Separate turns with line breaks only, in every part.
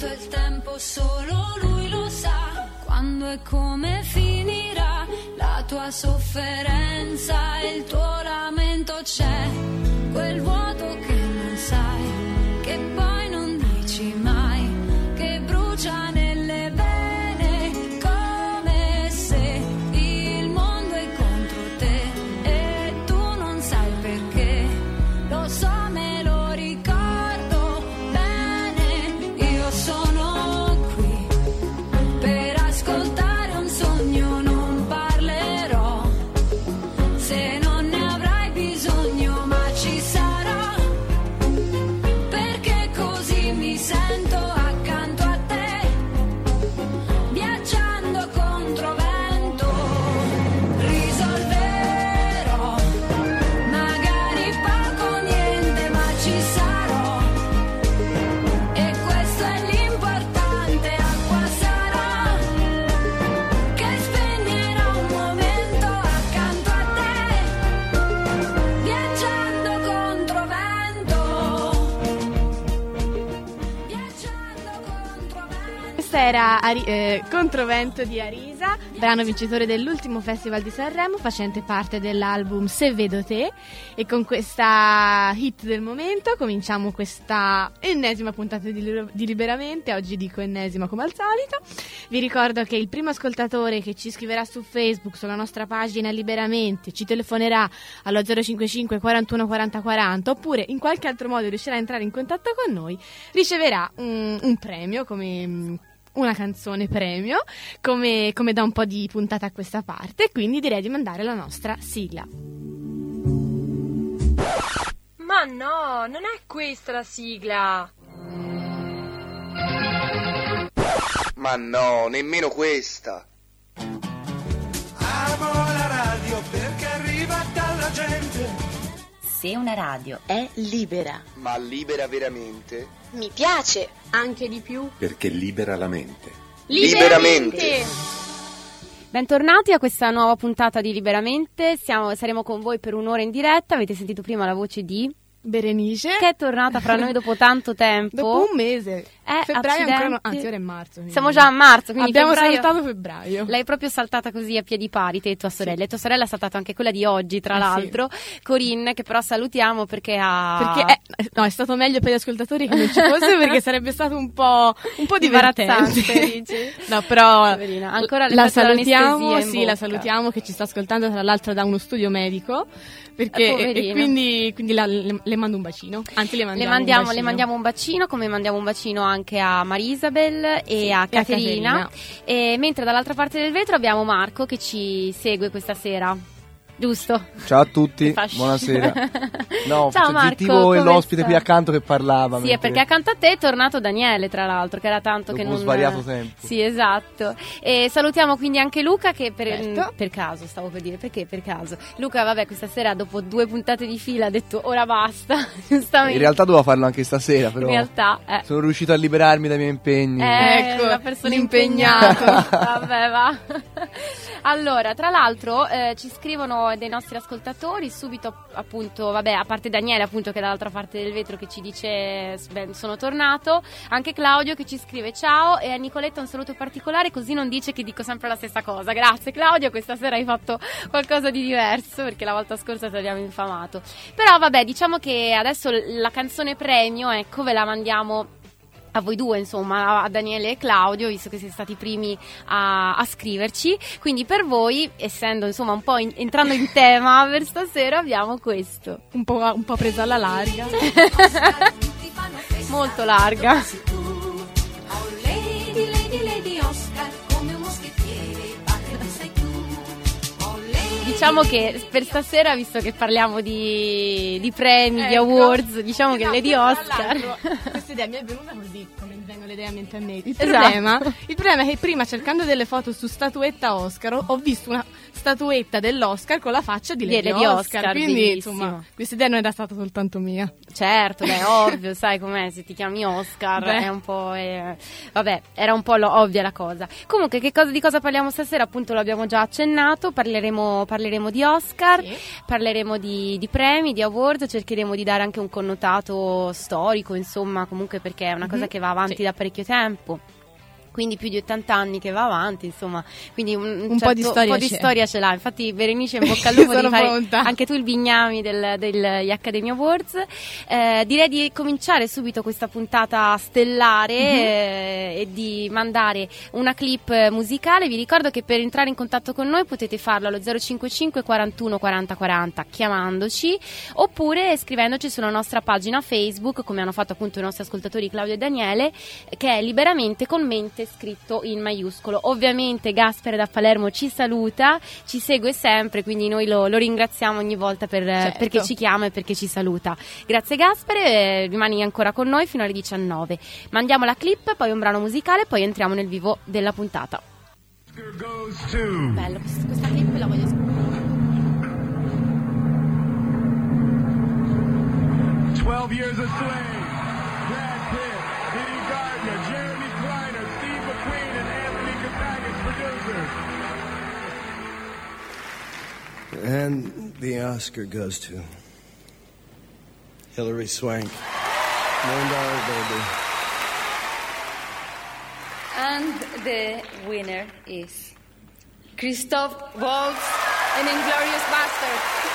Tanto il tempo solo lui lo sa. Quando e come finirà la tua sofferenza il tuo lamento c'è. Quel vuoto che
era Ari- eh, Controvento di Arisa, brano vincitore dell'ultimo Festival di Sanremo, facente parte dell'album Se Vedo Te. E con questa hit del momento cominciamo questa ennesima puntata di, Li- di Liberamente. Oggi dico ennesima come al solito. Vi ricordo che il primo ascoltatore che ci scriverà su Facebook, sulla nostra pagina Liberamente, ci telefonerà allo 055 41 40 40 oppure in qualche altro modo riuscirà a entrare in contatto con noi, riceverà un, un premio come mm, una canzone premio, come, come da un po' di puntata a questa parte. Quindi direi di mandare la nostra sigla.
Ma no, non è questa la sigla.
Ma no, nemmeno questa.
Amo la radio perché arriva dalla gente.
Se una radio è libera,
Ma libera veramente?
Mi piace, anche di più.
perché libera la mente.
Liberamente.
Bentornati a questa nuova puntata di Liberamente, Siamo- saremo con voi per un'ora in diretta, avete sentito prima la voce di...
Berenice.
che è tornata fra noi dopo tanto tempo.
Dopo un mese.
Eh,
febbraio ancora
accidenti.
Anzi, ora è marzo. quindi-
Siamo già a marzo, quindi
Abbiamo
febbraio-
saltato febbraio.
L'hai proprio saltata così a piedi pari, te e tua sorella. E tua sorella ha saltato anche quella di oggi, tra
Eh, sì.
l'altro. Corinne, che però salutiamo perché ha...
Perché è, no, è stato meglio per gli ascoltatori che non ci fosse perché sarebbe stato un po', un po' divertente. No, però
Poverina, ancora
la salutiamo, sì,
bocca.
la salutiamo che ci sta ascoltando tra l'altro da uno studio medico perché,
Eh,
e, quindi, quindi la- le, le mando un bacino. Anzi, le mandiamo,
Le mandiamo,
un
le
bacino.
mandiamo un bacino, come mandiamo un bacino anche a Marisabel e
Sì,
a
e a
Caterina.
Caterina.
E mentre dall'altra parte del vetro abbiamo Marco che ci segue questa sera. Giusto?
Ciao a tutti, buonasera. No,
Ciao
cioè,
Marco,
sentivo
come
l'ospite
stai?
qui accanto che parlava.
Sì, è
mentre-
perché accanto a te è tornato Daniele, tra l'altro, che era tanto che
Dopo
non...
svariato tempo.
Sì, esatto. E salutiamo quindi anche Luca che per,
Certo.
per caso, stavo per dire, perché per caso? Luca, vabbè, questa sera dopo due puntate di fila ha detto ora basta, giustamente.
In realtà dovevo farlo anche stasera, però
In realtà, eh.
sono riuscito a liberarmi dai miei impegni.
Eh,
Ecco,
la persona impegnata. Vabbè, va. Allora, tra l'altro, eh, ci scrivono dei nostri ascoltatori subito, appunto, vabbè, a parte Daniele, appunto, che è dall'altra parte del vetro che ci dice beh, sono tornato, anche Claudio che ci scrive ciao e a Nicoletta un saluto particolare, così non dice che dico sempre la stessa cosa. Grazie Claudio, questa sera hai fatto qualcosa di diverso perché la volta scorsa ti abbiamo infamato. Però vabbè, diciamo che adesso la canzone premio, ecco, ve la mandiamo a voi due, insomma, a Daniele e Claudio, visto che siete stati i primi a, a scriverci. Quindi per voi, essendo insomma un po' in- entrando in tema per stasera, abbiamo questo.
Un po', un po' preso alla larga.
Molto larga.
Oh lady, lady, lady Oscar,
Diciamo che per stasera, visto che parliamo di, di premi, di
Ecco.
awards, diciamo che
No,
Lady Oscar.
Questa idea mi è venuta così, come mi vengono le idee a mente a me. Il
Esatto.
problema, il problema è che prima cercando delle foto su statuetta Oscar ho visto una statuetta dell'Oscar con la faccia di Lady,
Lady
Oscar,
Oscar,
quindi
bellissimo.
insomma questa idea non era stata soltanto mia.
Certo, beh, ovvio, sai com'è, se ti chiami Oscar
Beh.
è un po'... eh, vabbè, era un po' lo- ovvia la cosa. Comunque, che cosa, di cosa parliamo stasera? Appunto l'abbiamo già accennato, parleremo, parleremo di Oscar,
Sì.
parleremo di, di premi, di award, cercheremo di dare anche un connotato storico, insomma, comunque perché è una cosa
Mhm,
che va avanti
sì.
da parecchio tempo. Quindi più di 80 anni che va avanti, insomma, quindi un,
Un po' di storia
po' di storia ce l'ha. Infatti, Berenice, in bocca al lupo di fare
pronta.
anche tu il bignami del- degli Academy Awards. Eh, direi di cominciare subito questa puntata stellare
Mhm.
eh, e di mandare una clip musicale. Vi ricordo che per entrare in contatto con noi potete farlo allo 055 41 40 40 chiamandoci oppure scrivendoci sulla nostra pagina Facebook, come hanno fatto appunto i nostri ascoltatori Claudio e Daniele, che è liberamente con mente scritto in maiuscolo. Ovviamente Gaspare da Palermo ci saluta, ci segue sempre, quindi noi lo, lo ringraziamo ogni volta per-
Certo.
perché ci chiama e perché ci saluta. Grazie Gaspare, eh, rimani ancora con noi fino alle 19. Mandiamo la clip, poi un brano musicale, poi entriamo nel vivo della puntata. Bello, questa clip la voglio
12 Years a Slave. And
the Oscar goes to Hillary Swank. Million dollar baby.
And the winner is Christoph Waltz in Inglorious Bastards.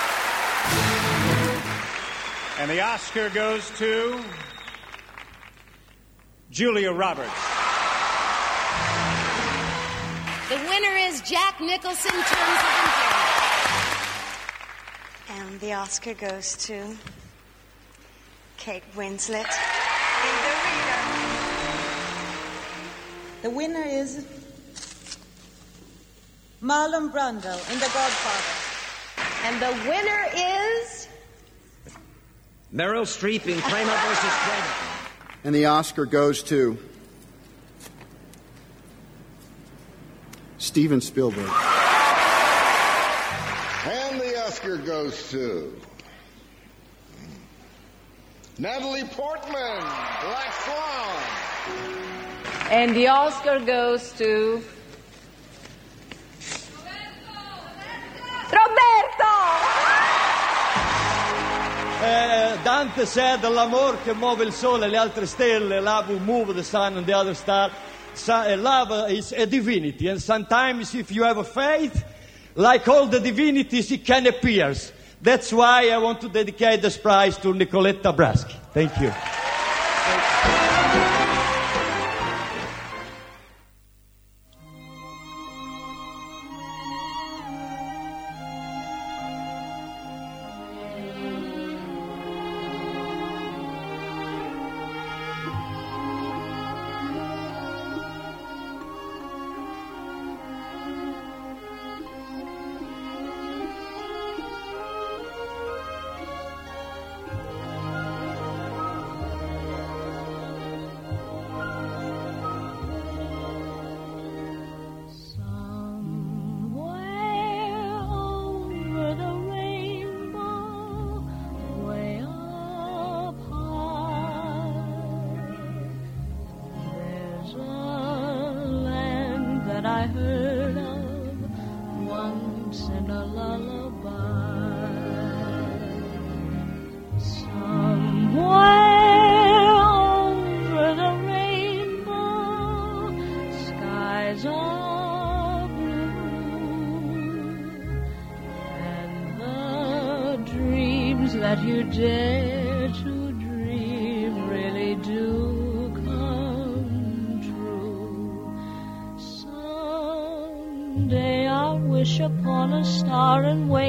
And the Oscar goes to Julia Roberts.
The winner is Jack Nicholson, Terms of Endearment.
And the Oscar goes to Kate Winslet.
In The reader. The winner is Marlon Brando in The Godfather.
And the winner is
Meryl Streep in Kramer versus Kramer.
And the Oscar goes to Steven Spielberg.
And the Oscar goes to Natalie Portman, Black Swan.
And the Oscar goes to Roberto!
Eh, Dante said l'amor che muove il sole e le altre stelle, love will move the sun and the other star. So, eh, love is a divinity, and sometimes if you have a faith, like all the divinities, he can appear. That's why I want to dedicate this prize to Nicoletta Braschi. Thank you.
Once in a lullaby.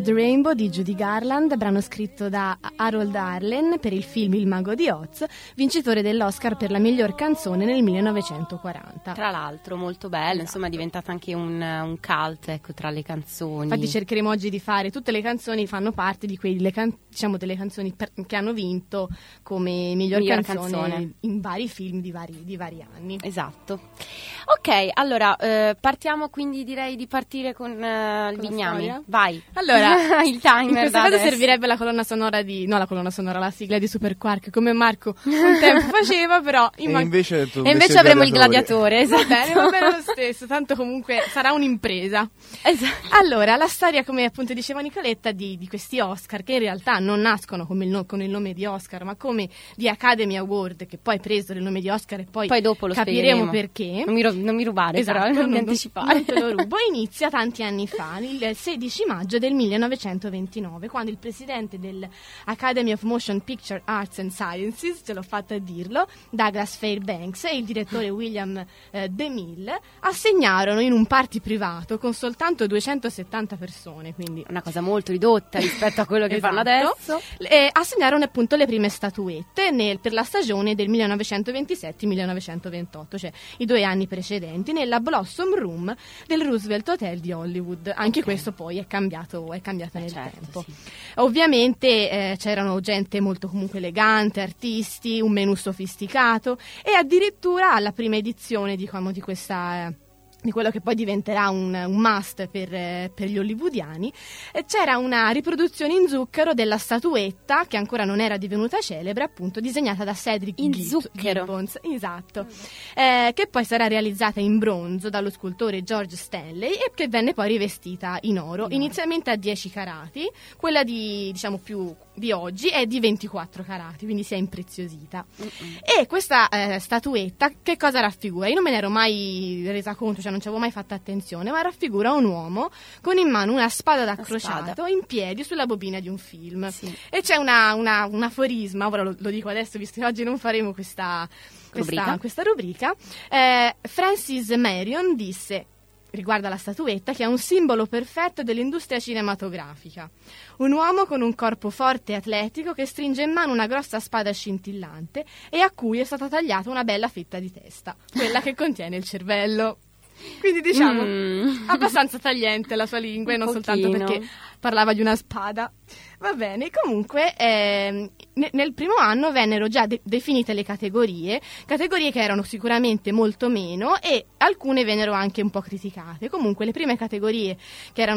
of- Over the Rainbow di Judy Garland, brano scritto da Harold Arlen per il film Il mago di Oz, vincitore dell'Oscar per la miglior canzone nel 1940.
Tra l'altro, molto bello, insomma, è diventata anche un, un cult ecco, tra le canzoni.
Infatti cercheremo oggi di fare tutte le canzoni fanno parte di quelle can- diciamo delle canzoni per- che hanno vinto come miglior,
Miglior
canzone,
canzone.
in vari film di vari, di vari anni.
Esatto. Ok, allora eh, partiamo quindi direi di partire con eh, il
Con storia?
Vai.
Allora,
il timer
in questo caso
adesso.
servirebbe la colonna sonora di no la colonna sonora, la sigla di Super Quark come Marco un tempo faceva, però
E
imma-
invece il tuo
E invece avremo il
gladiatore.
gladiatore,
Va
esatto.
bene, va bene lo stesso, tanto comunque sarà un'impresa.
Esatto.
Allora, la storia, come appunto diceva Nicoletta, di, di questi Oscar, che in realtà non nascono come il no- con il nome di Oscar, ma come di Academy Award, che poi preso il nome di Oscar e poi,
Poi dopo lo
capiremo
spiegheremo.
perché.
Non mi, ro- non mi rubare,
Esatto,
però, non,
non,
mi anticipare.
non te lo rubo. Inizia tanti anni fa, il 16 maggio del 1929, quando il presidente dell'Academy of Motion Picture Arts and Sciences, ce l'ho fatta a dirlo, Douglas Fairbanks e il direttore William eh, DeMille assegnarono in un party privato con soltanto 270 persone, quindi
Una cosa molto ridotta rispetto a quello che fanno
Esatto.
adesso.
e assegnarono appunto le prime statuette nel- per la stagione del 1927-1928, cioè i due anni precedenti, nella Blossom Room del Roosevelt Hotel di Hollywood. Anche questo poi è cambiato, è cambiato nel
certo,
tempo. Ovviamente eh, c'erano gente molto comunque elegante, artisti, un menù sofisticato e addirittura alla prima edizione diciamo, di questa... di quello che poi diventerà un, un must per, eh, per gli hollywoodiani, eh, c'era una riproduzione in zucchero della statuetta che ancora non era divenuta celebre, appunto disegnata da Cedric
In
Gib-
zucchero?
Gibbons, esatto, eh, che poi sarà realizzata in bronzo dallo scultore George Stanley e che venne poi rivestita in oro, inizialmente a 10 carati, quella di diciamo più di oggi è di 24 carati, quindi si è impreziosita. E questa eh, statuetta che cosa raffigura? Io non me ne ero mai resa conto, cioè non ci avevo mai fatto attenzione, ma raffigura un uomo con in mano una spada da crociato in piedi sulla bobina di un film. E c'è una, una- un aforisma, ora lo, lo dico adesso visto che oggi non faremo questa questa
Rubrica.
questa rubrica. Eh, Francis Marion disse riguarda la statuetta che è un simbolo perfetto dell'industria cinematografica. Un uomo con un corpo forte e atletico che stringe in mano una grossa spada scintillante e a cui è stata tagliata una bella fetta di testa, quella che contiene il cervello. Quindi diciamo
Mm.
abbastanza tagliente la sua lingua e non soltanto
pochino.
perché parlava di una spada. Va bene, comunque ne- nel primo anno vennero già de- definite le categorie, categorie che erano sicuramente molto meno e alcune vennero anche un po' criticate. Comunque le prime categorie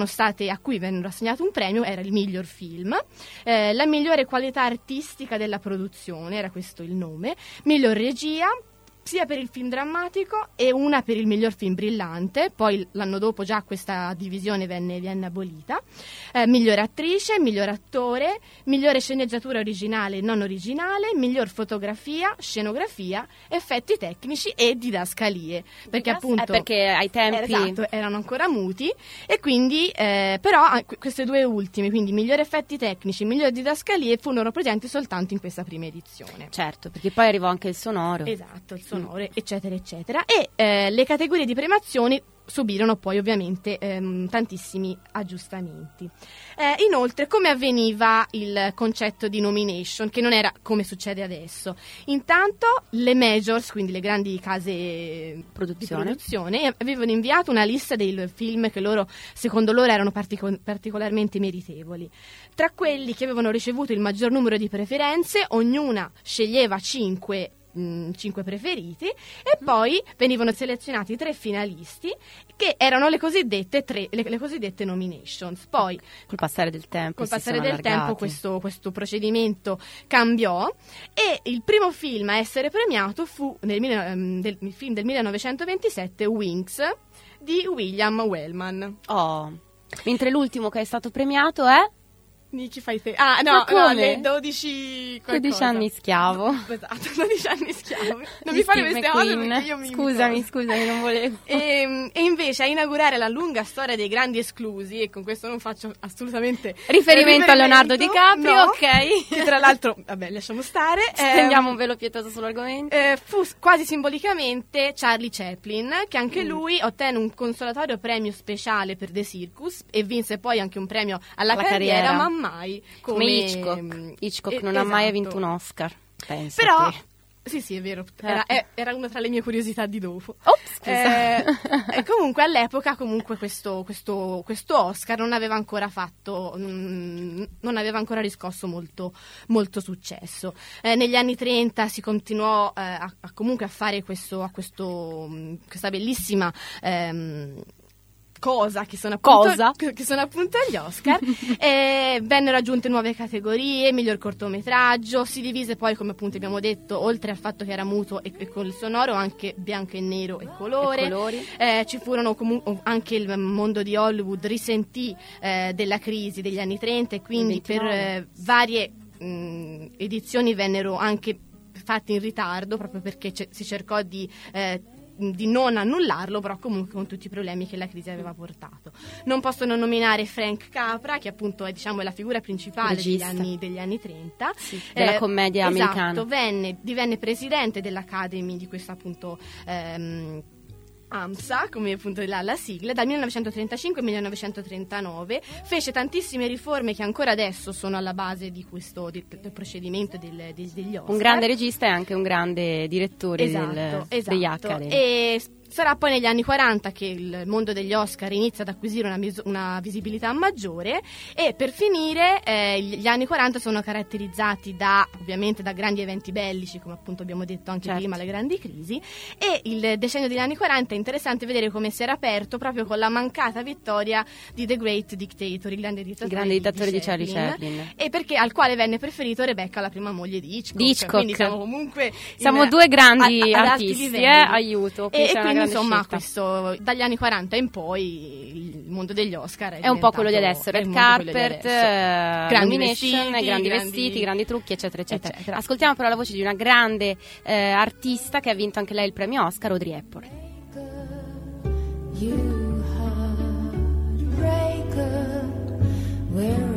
state a cui vennero assegnato un premio era il miglior film, eh, la migliore qualità artistica della produzione, era questo il nome, miglior regia, sia per il film drammatico e una per il miglior film brillante, poi l'anno dopo già questa divisione venne, venne abolita, eh, migliore attrice, miglior attore, migliore sceneggiatura originale e non originale, miglior fotografia, scenografia, effetti tecnici e didascalie, perché
Didas-
appunto...
eh, perché ai tempi-
Eh, esatto, erano ancora muti e quindi eh, però ah, que- queste due ultime, quindi migliori effetti tecnici, miglior didascalie, furono presenti soltanto in questa prima edizione.
Certo, perché poi arrivò anche il sonoro.
Esatto, il sonore, eccetera, eccetera. E eh, le categorie di premiazioni subirono poi ovviamente ehm, tantissimi aggiustamenti. Eh, inoltre, come avveniva il concetto di nomination, che non era come succede adesso? Intanto le majors, quindi le grandi case
Produzione.
di produzione, avevano inviato una lista dei film che loro, secondo loro, erano partico- particolarmente meritevoli. Tra quelli che avevano ricevuto il maggior numero di preferenze, ognuna sceglieva cinque mh, cinque preferiti e poi venivano selezionati tre finalisti che erano le cosiddette, tre, le, le cosiddette nominations. Poi
Col passare del tempo.
col passare del tempo questo, questo procedimento cambiò e il primo film a essere premiato fu nel, del, il film del 1927 Wings di William Wellman.
Oh. Mentre l'ultimo che è stato premiato è
Dici fai te. Ah, no, no, le 12 qualcosa.
12 anni schiavo.
Esatto, 12 anni schiavo. Non mi fare queste cose
McQueen.
perché io mi
Scusami,
mi-
scusami, non volevo.
E, e invece a inaugurare la lunga storia dei grandi esclusi, e con questo non faccio assolutamente
Riferimento a Leonardo
riferimento,
DiCaprio,
no,
ok.
Che tra l'altro, vabbè, lasciamo stare.
Stendiamo
Ehm,
un velo pietoso sull'argomento.
eh, fu quasi simbolicamente Charlie Chaplin, che anche
Mm.
lui ottenne un consolatorio premio speciale per The Circus e vinse poi anche un premio alla,
Alla
carriera,
carriera.
Ma mai come,
Come Hitchcock.
mm,
Hitchcock
eh,
non ha mai
esatto.
vinto un Oscar. Pensa
Però, sì, sì, è vero,
Eh.
era, eh, era una tra le mie curiosità di dopo.
Ops.
Eh, e comunque all'epoca comunque questo, questo- questo Oscar non aveva ancora fatto, mm, non aveva ancora riscosso molto, molto successo. Eh, negli anni 30 si continuò eh, a, a comunque a fare questo, a questo, mm, questa bellissima... ehm, cosa che sono appunto,
Cosa?
che sono appunto gli Oscar e vennero aggiunte nuove categorie miglior cortometraggio si divise poi come appunto abbiamo detto oltre al fatto che era muto e, e col sonoro anche bianco e nero e colore
E colori.
Eh, ci furono comunque anche il mondo di Hollywood risentì eh, della crisi degli anni 30 e quindi per
29.
eh, varie mh, edizioni vennero anche fatte in ritardo proprio perché ce- si cercò di eh, di non annullarlo, però comunque con tutti i problemi che la crisi aveva portato. Non possono nominare Frank Capra, che appunto è, diciamo, la figura principale degli anni, degli anni 30.
della commedia
esatto,
americana.
Venne, divenne presidente dell'Academy di questa appunto ehm, AMSA, come appunto la, la sigla, dal 1935 al 1939, fece tantissime riforme che ancora adesso sono alla base di questo di- del procedimento del- del- degli Oscar.
Un grande regista e anche un grande direttore
Esatto,
del,
esatto.
degli Academy.
E sarà poi negli anni 40 che il mondo degli Oscar inizia ad acquisire una, mis- una visibilità maggiore e per finire eh, gli anni 40 sono caratterizzati da ovviamente da grandi eventi bellici come appunto abbiamo detto anche
Certo.
prima le grandi crisi e il decennio degli anni 40 è interessante vedere come si era aperto proprio con la mancata vittoria di The Great Dictator, il grande dittatore,
Il grande dittatore di Charlie
Chaplin,
Chaplin.
e perché al quale venne preferito Rebecca la prima moglie di Hitchcock,
Di Hitchcock.
quindi siamo comunque in-
Siamo due grandi
a- alti
artisti, eh, aiuto,
E, e quindi insomma
scelta.
questo, dagli anni 40 in poi il mondo degli Oscar è,
È un po' quello di adesso, red carpet,
adesso.
eh,
grandi vestiti,
grandi,
grandi-
vestiti, grandi trucchi, eccetera, eccetera,
eccetera.
Ascoltiamo però la voce di una grande eh, artista che ha vinto anche lei il premio Oscar, Audrey Hepburn.
You heartbreaker, wherever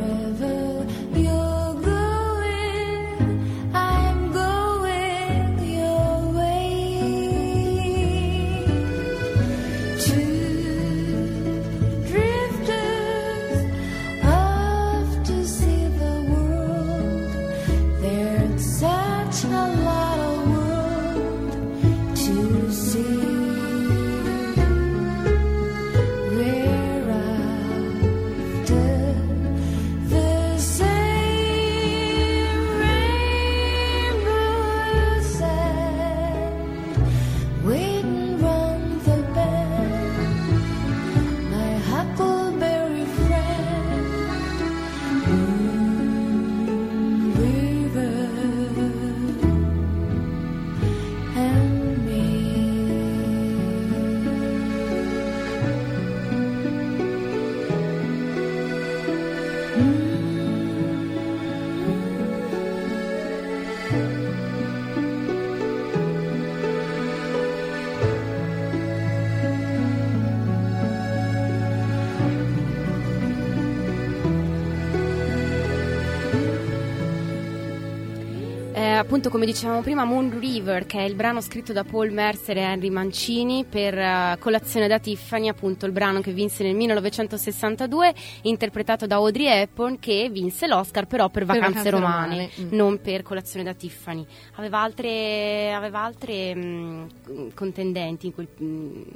appunto come dicevamo prima Moon River che è il brano scritto da Paul Mercer e Henry Mancini per uh, Colazione da Tiffany appunto il brano che vinse nel 1962 interpretato da Audrey Hepburn che vinse l'Oscar però per Vacanze,
Vacanze
Romane,
Romane, mm.
non per Colazione da Tiffany aveva altre, aveva altre mh, contendenti in, quel- mh,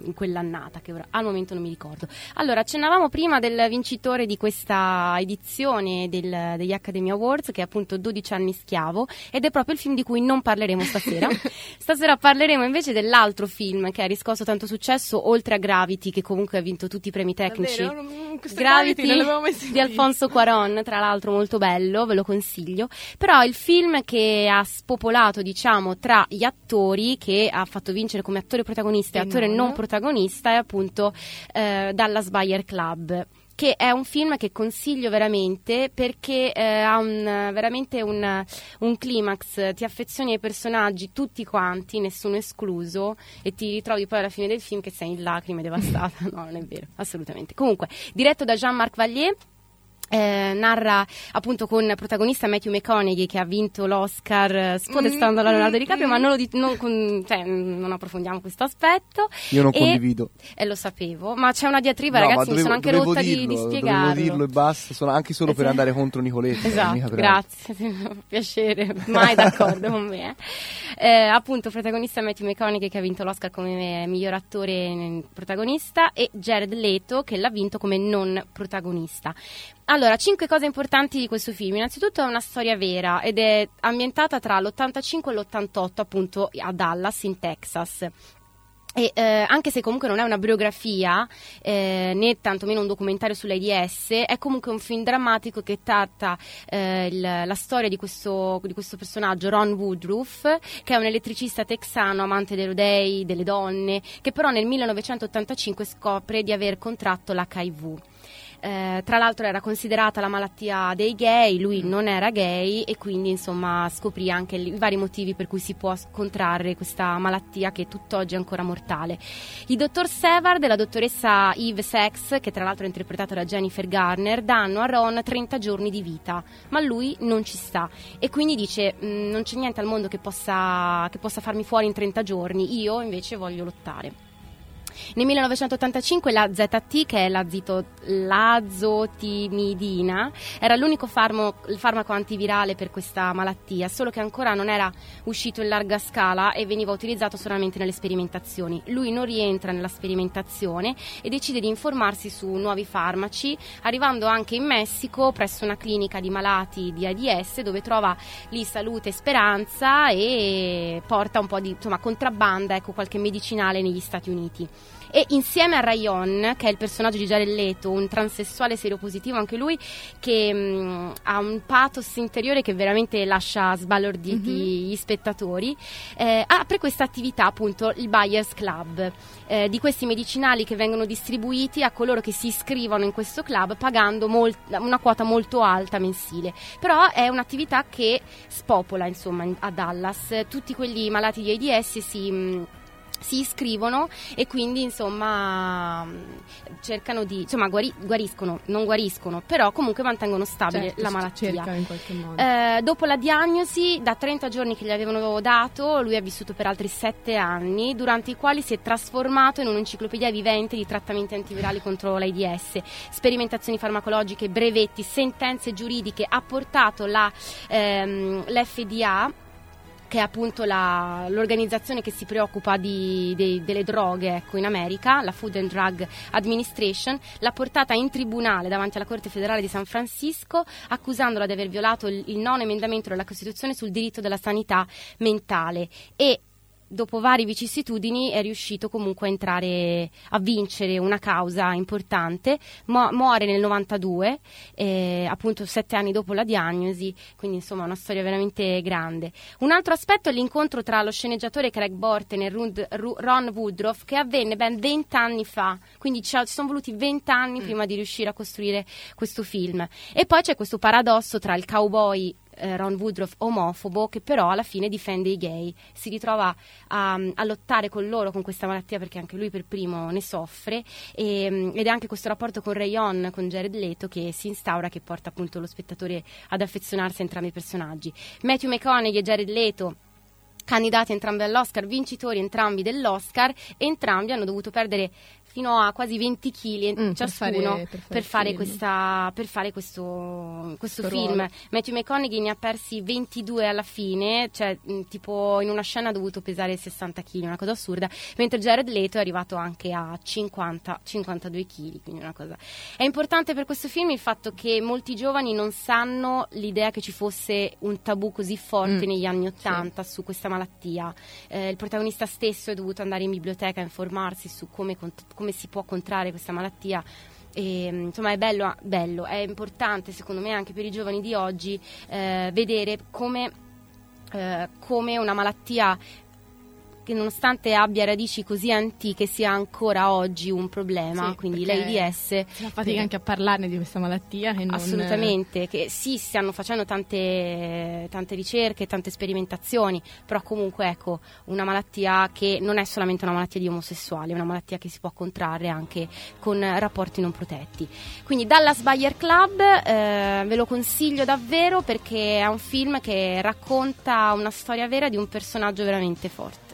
in quell'annata che ora al momento non mi ricordo allora accennavamo prima del vincitore di questa edizione del- degli Academy Awards che è appunto 12 anni schiavo ed è proprio il film di cui non parleremo stasera stasera parleremo invece dell'altro film che ha riscosso tanto successo oltre a Gravity che comunque ha vinto tutti i premi tecnici
Davvero? Non- queste
Gravity
Gravity non
di. Alfonso Cuaron, tra l'altro molto bello, ve lo consiglio. Però il film che ha spopolato, diciamo, tra gli attori, che ha fatto vincere come attore protagonista e
E
attore
non.
non protagonista, è appunto eh, Dallas Buyer Club che è un film che consiglio veramente perché eh, ha un, veramente un, un climax, ti affezioni ai personaggi tutti quanti, nessuno escluso e ti ritrovi poi alla fine del film che sei in lacrime devastata, no non è vero, assolutamente. Comunque, diretto da Jean-Marc Vallier eh, narra appunto con protagonista Matthew McConaughey che ha vinto l'Oscar eh, spodestando
Mm,
la Leonardo
mm,
DiCaprio
mm.
ma non, lo di- non con- cioè, non approfondiamo questo aspetto
Io non
E-
condivido.
e lo sapevo ma c'è una diatriba
No,
ragazzi
ma
mi sono
dovevo-
anche
dovevo
rotta di,
dirlo,
di
Dovevo
spiegarlo
dirlo e basta, sono anche solo per
Esatto.
andare contro Nicoletti.
Esatto, grazie, piacere, mai d'accordo con me. eh. Eh, appunto, protagonista Matthew McConaughey che ha vinto l'Oscar come miglior attore eh, protagonista e Jared Leto che l'ha vinto come non protagonista. Allora, cinque cose importanti di questo film. Innanzitutto è una storia vera ed è ambientata tra l'85 e l'88 appunto a Dallas in Texas. E eh, anche se comunque non è una biografia eh, né tantomeno un documentario sull'AIDS, è comunque un film drammatico che tratta eh, il- la storia di questo, di questo personaggio, Ron Woodruff, che è un elettricista texano, amante dei rodei, delle donne, che però nel 1985 scopre di aver contratto l'HIV. Eh, tra l'altro era considerata la malattia dei gay, lui non era gay e quindi insomma scoprì anche i vari motivi per cui si può contrarre questa malattia che tutt'oggi è ancora mortale. Il dottor Sevard e la dottoressa Eve Sachs, che tra l'altro è interpretata da Jennifer Garner, danno a Ron 30 giorni di vita, ma lui non ci sta e quindi dice "Mm, non c'è niente al mondo che possa, che possa farmi fuori in 30 giorni, io invece voglio lottare. Nel 1985 la ZT, che è la zito- l'azotimidina, era l'unico farmo- farmaco antivirale per questa malattia, solo che ancora non era uscito in larga scala e veniva utilizzato solamente nelle sperimentazioni. Lui non rientra nella sperimentazione e decide di informarsi su nuovi farmaci, arrivando anche in Messico presso una clinica di malati di AIDS dove trova lì salute e speranza e porta un po' di insomma, contrabbanda, ecco, qualche medicinale negli Stati Uniti. E insieme a Rayon, che è il personaggio di Jared Leto, un transessuale seropositivo anche lui, che mh, ha un pathos interiore che veramente lascia sbalorditi gli spettatori, eh, apre questa attività appunto il Buyers Club, eh, di questi medicinali che vengono distribuiti a coloro che si iscrivono in questo club pagando mol- una quota molto alta mensile. Però è un'attività che spopola insomma in- a Dallas, tutti quelli malati di AIDS si... si iscrivono e quindi insomma cercano di insomma guari- guariscono non guariscono però comunque mantengono stabile
Certo,
la malattia. Eh, dopo la diagnosi da 30 giorni che gli avevano dato lui ha vissuto per altri 7 anni durante i quali si è trasformato in un'enciclopedia vivente di trattamenti antivirali contro l'AIDS sperimentazioni farmacologiche brevetti sentenze giuridiche ha portato la, ehm, l'FDA che è appunto la- l'organizzazione che si preoccupa di- dei- delle droghe ecco, in America, la Food and Drug Administration, l'ha portata in tribunale davanti alla Corte federale di San Francisco accusandola di aver violato il, il nono emendamento della Costituzione sul diritto della sanità mentale. E dopo varie vicissitudini è riuscito comunque a entrare a vincere una causa importante. Mu- muore nel 92 eh, appunto sette anni dopo la diagnosi quindi insomma una storia veramente grande. Un altro aspetto è l'incontro tra lo sceneggiatore Craig Borten e Rund- Ru- Ron Woodruff che avvenne ben 20 anni fa. Quindi ci sono voluti 20 anni prima di riuscire a costruire questo film. E poi c'è questo paradosso tra il cowboy eh, Ron Woodruff omofobo che però alla fine difende i gay, si ritrova a, a lottare con loro con questa malattia perché anche lui per primo ne soffre e, mm, ed è anche questo rapporto con Rayon, con Jared Leto che si instaura che porta appunto lo spettatore ad affezionarsi a entrambi i personaggi. Matthew McConaughey e Jared Leto candidati entrambi all'Oscar, vincitori entrambi dell'Oscar, entrambi hanno dovuto perdere fino a quasi 20 kg
Mm, per
ciascuno
fare- per fare
per fare, questa, per fare questo, questo film.
ruolo.
Matthew McConaughey ne ha persi 22 alla fine, cioè mh, tipo in una scena ha dovuto pesare 60 kg, una cosa assurda, mentre Jared Leto è arrivato anche a 50, 52 kg, quindi una cosa. È importante per questo film il fatto che molti giovani non sanno l'idea che ci fosse un tabù così forte
Mm,
negli anni 80 su questa malattia. Eh, il protagonista stesso è dovuto andare in biblioteca a informarsi su come, cont- come si può contrarre questa malattia. E, mm, insomma è bello, bello, è importante secondo me anche per i giovani di oggi eh, vedere come, eh, come una malattia che nonostante abbia radici così antiche sia ancora oggi un problema,
Sì,
quindi l'AIDS
Si fa fatica anche a parlarne di questa malattia. E non-
Assolutamente, che sì, stanno facendo tante, tante ricerche, tante sperimentazioni, però comunque ecco, una malattia che non è solamente una malattia di omosessuali, è una malattia che si può contrarre anche con rapporti non protetti. Quindi Dallas Buyer Club eh, ve lo consiglio davvero perché è un film che racconta una storia vera di un personaggio veramente forte.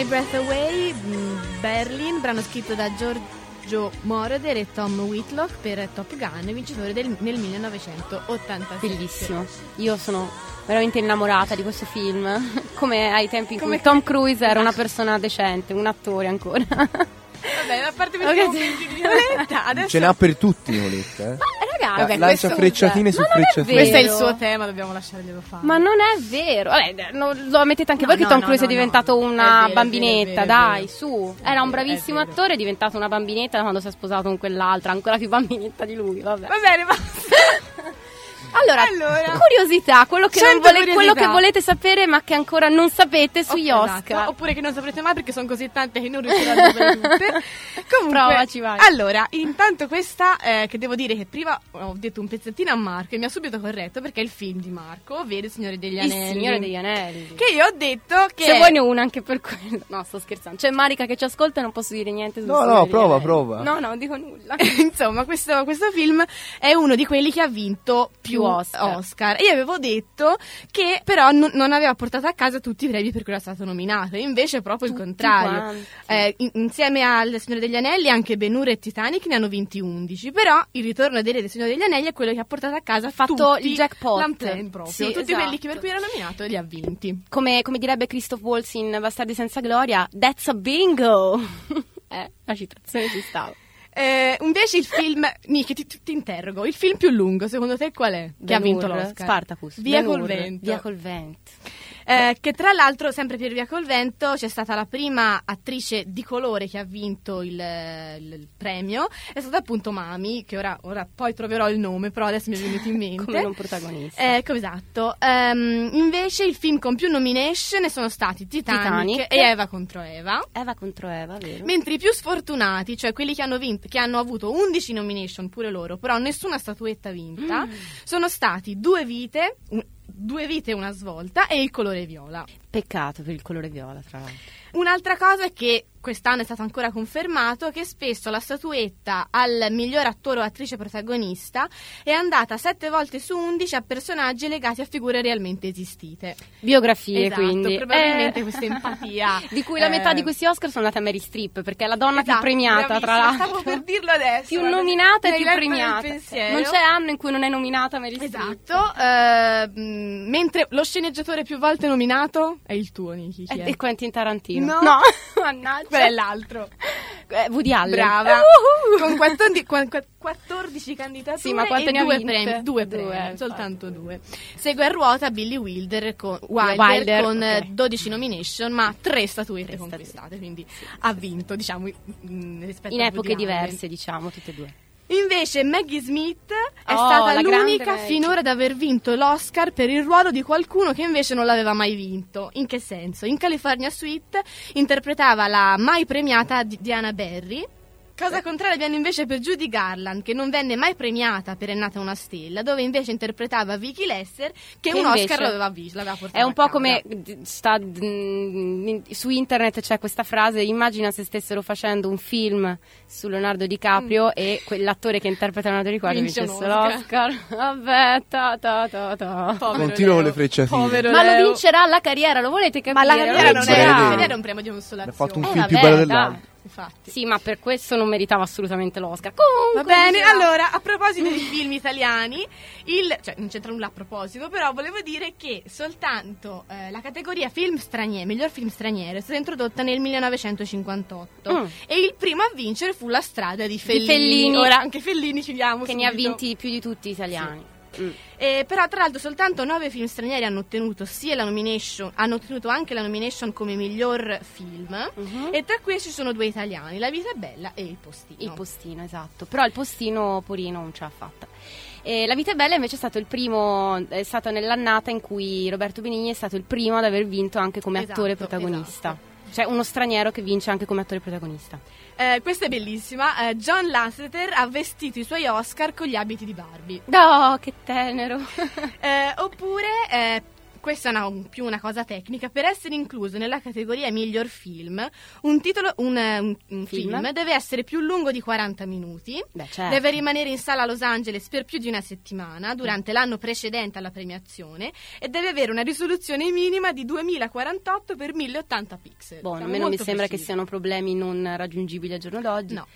My Breath Away,
mm, Berlin, brano scritto da Giorgio Moroder e Tom Whitlock per Top Gun, vincitore del, nel 1987.
Bellissimo. Io sono veramente innamorata di questo film, come ai tempi in cui
Come-
Tom Cruise era una persona decente, un attore ancora.
Vabbè, a parte
Ok.
per commenti di Violetta, adesso...
Ce n'ha per tutti, Nicoletta. Eh?
Ragazzi,
Vabbè,
questo-
lancia frecciatine su
Ma non è
frecciatine.
Questo è il suo tema, dobbiamo lasciarglielo fare.
Ma non è vero. Vabbè, no, lo ammettete anche
No,
voi che
no,
Tom
no,
Cruise
no,
è diventato una
È vero, è
bambinetta,
vero, è vero, è
dai,
vero.
su.
È
Era un bravissimo attore, è diventato una bambinetta da quando si è sposato con quell'altra, ancora più bambinetta di lui, vabbè.
Va bene, basta.
Allora,
Allora.
curiosità, quello che, non
100
vole-
curiosità.
quello che volete sapere ma che ancora non sapete sugli
Ok,
Oscar.
esatto. Oppure che non saprete mai perché sono così tante che non riuscirò a dire tutte. Comunque,
Provaci, vai.
allora, intanto questa, eh, che devo dire che prima ho detto un pezzettino a Marco e mi ha subito corretto perché è il film di Marco, ovvero Il Signore degli
Il
Anelli.
Signore degli Anelli.
Che io ho detto che...
Se vuoi ne ho una anche per quello. No, sto scherzando. C'è Marica che ci ascolta e non posso dire niente sul
No, no, prova,
Anelli.
prova.
No, no, non dico nulla.
Insomma, questo, questo film è uno di quelli che ha vinto più
Più Oscar.
Oscar. Io avevo detto che però non, non aveva portato a casa tutti i premi per cui era stato nominato, invece è proprio il contrario. Eh, in- insieme al Signore degli Anelli anche Ben Hur e Titanic ne hanno vinti 11, però il ritorno dei Re del Signore degli Anelli è quello che ha portato a casa
Fatto
tutti
il jackpot.
proprio,
Sì,
tutti
esatto.
quelli che per cui era nominato li ha vinti.
Come, come direbbe Christoph Waltz in Bastardi senza gloria, that's a bingo! eh, la citazione ci stava.
Eh, invece il film, Nick, ti, ti interrogo, il film più lungo secondo te qual è? che ha
Ben
vinto
Hur,
l'Oscar?
Spartacus.
Via
Ben
col vento.
Via col vento.
Eh, che tra l'altro, sempre per Via col Vento, c'è stata la prima attrice di colore che ha vinto il, il- premio. È stata appunto Mami, che ora, ora poi troverò il nome, però adesso mi è venuto in mente.
Come non protagonista.
Ecco, esatto. Ehm, invece il film con più nomination sono stati Titanic,
Titanic.
e Eva contro Eva.
Eva contro Eva, vero?
Mentre i più sfortunati, cioè quelli che hanno vinto, che hanno avuto 11 nomination pure loro, però nessuna statuetta vinta,
Mm.
sono stati Due vite, un- Due vite e una svolta e Il colore viola.
Peccato per il colore viola, tra l'altro.
Un'altra cosa è che quest'anno è stato ancora confermato che spesso la statuetta al miglior attore o attrice protagonista è andata 7 volte su 11 a personaggi legati a figure realmente esistite.
Biografie,
Esatto,
quindi.
probabilmente
Eh.
questa empatia.
Di cui la metà
eh,
di questi Oscar sono andate a Mary Streep, perché è la donna
Esatto,
più premiata, tra l'altro.
Stavo per dirlo adesso.
Più nominata e più premiata. Non c'è anno in cui non è nominata Mary Streep.
Esatto, eh, mh, mentre lo sceneggiatore più volte nominato è il tuo, Niki.
E,
è?
Quentin Tarantino.
No.
mannaggia.
Quello è l'altro.
Eh, Woody Allen.
Brava.
Uhuhu.
Con 14, qua- qua- 14 candidature
Sì, ma quante ne ha
due premi, due
Due,
premi, soltanto due. Segue a ruota Billy Wilder con, Wilder
Wilder,
con eh,
ok.
12 nomination, ma tre statuette conquistate, quindi ha vinto, diciamo, mh, rispetto
In
a
epoche diverse, diciamo, tutte e due.
Invece Maggie Smith è
Oh,
stata l'unica finora ad aver vinto l'Oscar per il ruolo di qualcuno che invece non l'aveva mai vinto. In che senso? In California Suite interpretava la mai premiata Di- Diana Barry. Cosa contraria abbiamo invece per Judy Garland, che non venne mai premiata per È nata una stella, dove invece interpretava Vicky Lesser, che,
Che
un
invece
Oscar l'aveva visto, l'aveva
È un po'
casa.
come d- sta, mm, su internet c'è questa frase: immagina se stessero facendo un film su Leonardo DiCaprio e quell'attore che interpreta Leonardo DiCaprio
Mm. Vince un
vincesse
Oscar.
l'Oscar. Vabbè, ta ta ta ta.
Povero
Continuo con le frecciatine.
Ma lo vincerà la carriera, lo volete capire?
Ma la carriera non
vincerà.
è, è un premio di
Ha
consolazione.
fatto un
Eh,
film più bello dell'altro.
Infatti.
Sì, ma per questo non meritava assolutamente l'Oscar.
Va
Comunque,
bene,
dicevamo-
allora, a proposito dei film italiani, il, cioè non c'entra nulla a proposito, però volevo dire che soltanto eh, la categoria film straniero, miglior film straniero, è stata introdotta nel 1958
Mm.
e il primo a vincere fu La strada di Fellini.
Fellini.
Ora anche Fellini ci diamo
che ne ha
subito.
vinti più di tutti gli italiani. Mm.
Eh, però tra l'altro soltanto nove film stranieri hanno ottenuto sia la nomination, hanno ottenuto anche la nomination come miglior film
Mhm.
e tra questi sono due italiani, La vita è bella e Il postino.
Il postino, esatto. Però il postino, Porino, non ce l'ha fatta. E La vita è bella invece è stato il primo, è stato nell'annata in cui Roberto Benigni è stato il primo ad aver vinto anche come
Esatto,
attore protagonista. Cioè uno straniero che vince anche come attore protagonista.
Eh, questa è bellissima. Eh, John Lasseter ha vestito i suoi Oscar con gli abiti di Barbie.
No, che tenero.
Eh, oppure, eh, questa è una- un- più una cosa tecnica, per essere incluso nella categoria miglior film, un, titolo, un, un- un
Film?
film. deve essere più lungo di 40 minuti,
Beh, certo.
deve rimanere in sala a Los Angeles per più di una settimana durante l'anno precedente alla premiazione e deve avere una risoluzione minima di 2048 x 1080 pixel.
Boh,
Siamo
almeno mi
molto
sembra che
precisi.
siano problemi non raggiungibili al giorno d'oggi.
No.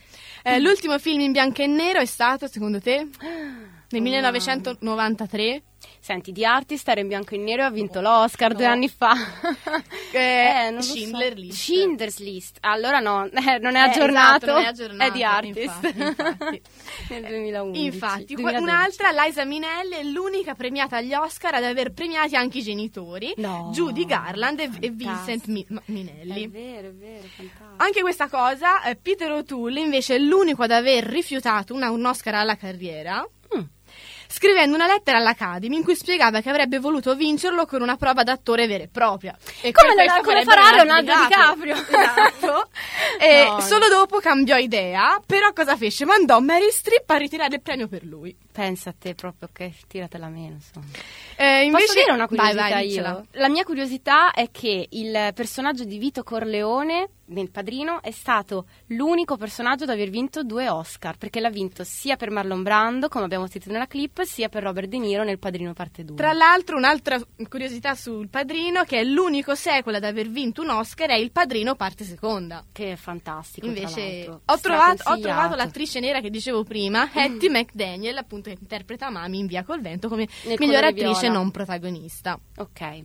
Eh, l'ultimo film in bianco e nero è stato, secondo te? Nel 1993?
Senti, The Artist era in bianco e nero e ha vinto l'Oscar due anni fa.
Eh,
non lo so.
Schindler List.
Schindler's List. Allora no, eh, non è
Eh,
aggiornato.
esatto, non è aggiornato,
The Artist.
infatti, infatti.
Nel 2011.
Infatti,
2012.
un'altra, Liza Minelli, è l'unica premiata agli Oscar ad aver premiati anche i genitori,
No.
Judy Garland e, e Vincent. Mi- Minelli.
È vero, è vero, fantastico.
Anche questa cosa, eh, Peter O'Toole invece è l'unico ad aver rifiutato una- un Oscar alla carriera. Scrivendo una lettera all'Academy in cui spiegava che avrebbe voluto vincerlo con una prova d'attore vera e propria. E
Come, la, come farà
Leonardo
DiCaprio?
Esatto. e
No,
solo dopo cambiò idea, però cosa fece? Mandò Mary Streep a ritirare il premio per lui.
Pensa a te proprio che tiratela meno, insomma.
Eh, invece...
Posso dire una curiosità
vai, vai.
La mia curiosità è che il personaggio di Vito Corleone nel Padrino è stato l'unico personaggio ad aver vinto due Oscar, perché l'ha vinto sia per Marlon Brando, come abbiamo sentito nella clip, sia per Robert De Niro nel Padrino parte 2.
Tra l'altro, un'altra curiosità sul Padrino, che è l'unico sequel ad aver vinto un Oscar, è Il Padrino parte seconda.
Che è fantastico.
Invece ho trovato, ho trovato l'attrice nera che dicevo prima, Hattie McDaniel, appunto che interpreta Mami in Via col Vento come
Nel
miglior attrice non protagonista.
Ok.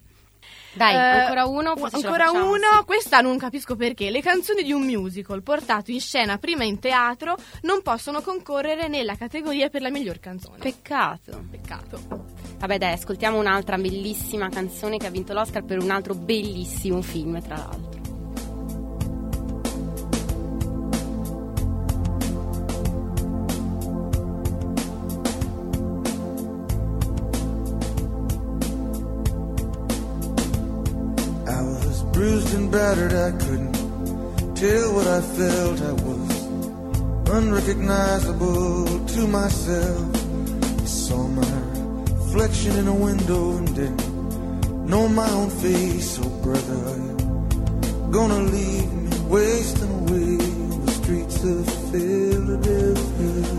Dai,
Eh,
ancora uno,
ancora uno,
sì.
questa non capisco perché. Le canzoni di un musical portato in scena prima in teatro non possono concorrere nella categoria per la miglior canzone.
Peccato.
Peccato.
Vabbè, dai, ascoltiamo un'altra bellissima canzone che ha vinto l'Oscar per un altro bellissimo film, tra l'altro.
Battered, I couldn't tell what I felt. I was unrecognizable to myself. I saw my reflection in a window and didn't know my own face. Oh, brother, gonna leave me wasting away on the streets of Philadelphia?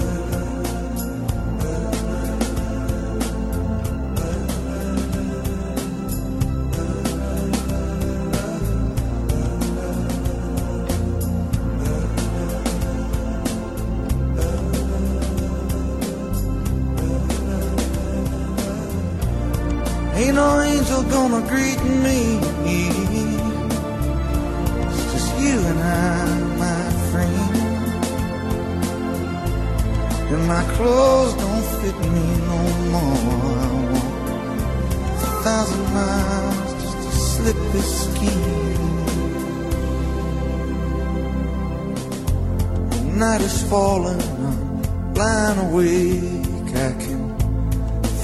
Ain't no angel gonna greet me. It's just you and I, my friend. And my clothes don't fit me no more. I walk a thousand miles just to slip this skin. The night is falling, I'm lying awake. I can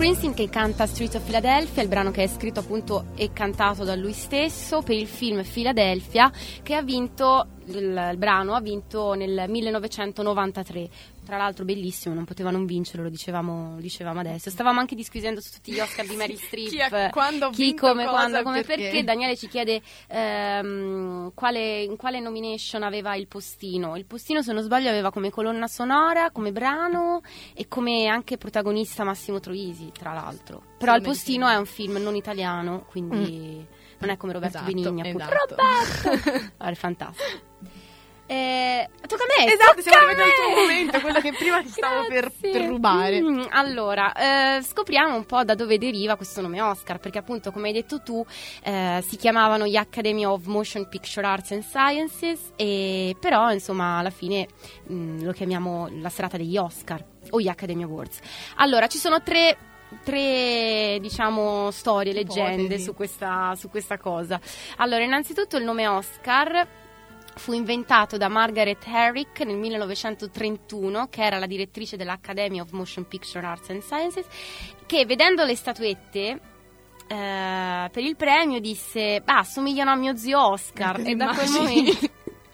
Springsteen che canta Streets of Philadelphia, il brano che è scritto appunto e cantato da lui stesso per il film Philadelphia che ha vinto il, il brano ha vinto nel 1993. Tra l'altro bellissimo, non poteva non vincerlo, lo dicevamo, lo dicevamo adesso. Stavamo anche disquisendo su tutti gli Oscar di Mary Streep.
Chi è- quando
chi, come,
cosa,
quando, come,
perché.
perché. Daniele ci chiede ehm, quale, in quale nomination aveva il postino. Il postino, se non sbaglio, aveva come colonna sonora, come brano e come anche protagonista Massimo Troisi, tra l'altro. Però il
Sì,
postino è un film non italiano, quindi non è come Roberto
Esatto,
Benigni, appunto.
esatto.
Roberto! Allora, è fantastico. Eh, tocca a me.
Esatto, siamo arrivati al tuo
me.
momento, quello che prima ti stavo per, per rubare.
Mm, allora, eh, scopriamo un po' da dove deriva questo nome Oscar, perché appunto, come hai detto tu, eh, si chiamavano gli Academy of Motion Picture Arts and Sciences, e però insomma alla fine mm, lo chiamiamo la serata degli Oscar o gli Academy Awards. Allora, ci sono tre tre diciamo storie, leggende su questa, su questa cosa. Allora, innanzitutto il nome Oscar fu inventato da Margaret Herrick nel 1931, che era la direttrice dell'Academy of Motion Picture Arts and Sciences, che vedendo le statuette eh, per il premio disse, ah, somigliano a mio zio Oscar, e da quel momento...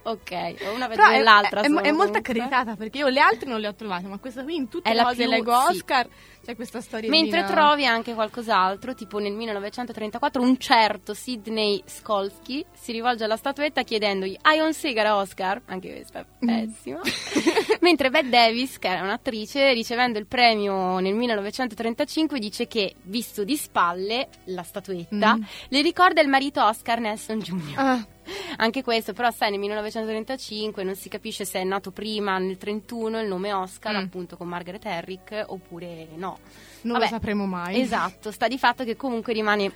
Ok, una
Però
per
è,
l'altra.
è, è molto accreditata perché io le altre non le ho trovate, ma questa qui in tutte
È
le
la
cose
più-
leggo
sì.
Oscar c'è questa storia.
Mentre trovi anche qualcos'altro, tipo nel 1934 un certo Sidney Skolsky si rivolge alla statuetta chiedendogli hai un sigaro Oscar? Anche questa è pessima. Mentre Bette Davis, che era un'attrice, ricevendo il premio nel 1935 dice che, visto di spalle la statuetta,
Mm.
le ricorda il marito Oscar Nelson Jr.
Ah.
Anche questo, però, sai, nel 1935 non si capisce se è nato prima nel 31 il nome Oscar,
Mm.
appunto con Margaret Herrick, oppure no.
Non
Vabbè,
lo sapremo mai.
Esatto, sta di fatto che comunque rimane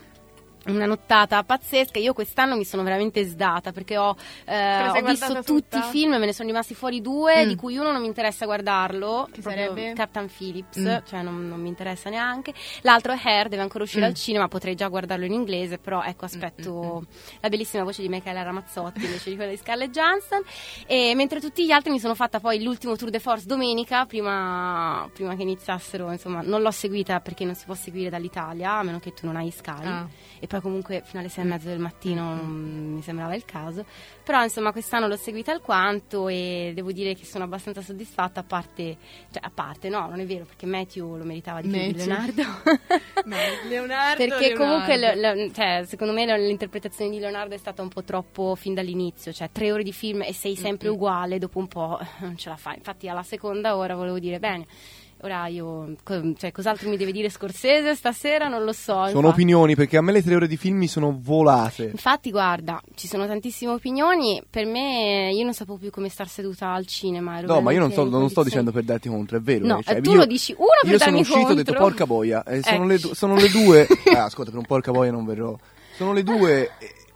una nottata pazzesca. Io quest'anno mi sono veramente sdata perché ho, eh, ho visto
guardata
tutti i
tutta?
film, me ne sono rimasti fuori due,
Mm.
di cui uno non mi interessa guardarlo,
Che
proprio
sarebbe?
Captain Phillips,
Mm.
cioè non, non mi interessa neanche. L'altro è Hair, deve ancora uscire
Mm.
al cinema, potrei già guardarlo in inglese, però ecco aspetto la bellissima voce di Michaela Ramazzotti invece di quella di Scarlett Johansson. E mentre tutti gli altri mi sono fatta poi l'ultimo tour de force domenica, prima, prima che iniziassero, insomma, non l'ho seguita perché non si può seguire dall'Italia, a meno che tu non hai Sky.
Ah.
Poi comunque fino alle sei e mezza del mattino non mi sembrava il caso. Però insomma quest'anno l'ho seguita alquanto e devo dire che sono abbastanza soddisfatta, a parte, cioè a parte no, non è vero, perché Matthew lo meritava di più di
Matthew.
Leonardo.
Leonardo,
Perché comunque
Leonardo.
le- le- cioè, secondo me l'interpretazione di Leonardo è stata un po' troppo fin dall'inizio, cioè tre ore di film e sei sempre uguale, dopo un po' non ce la fai. Infatti alla seconda ora volevo dire bene. Ora io, co- cioè, cos'altro mi deve dire Scorsese stasera? Non lo so.
Sono
infatti.
opinioni perché a me le tre ore di film mi sono volate.
Infatti, guarda, ci sono tantissime opinioni. Per me, io non sapevo più come star seduta al cinema. ero
No, ma io non,
in
non sto dicendo per darti contro, è vero.
No,
eh, cioè,
tu
io-
lo dici uno per
Io sono
darmi
uscito e ho detto
contro.
porca boia. eh, sono, le, sono le due. Ah, ascolta, per un porca boia non verrò. Sono le due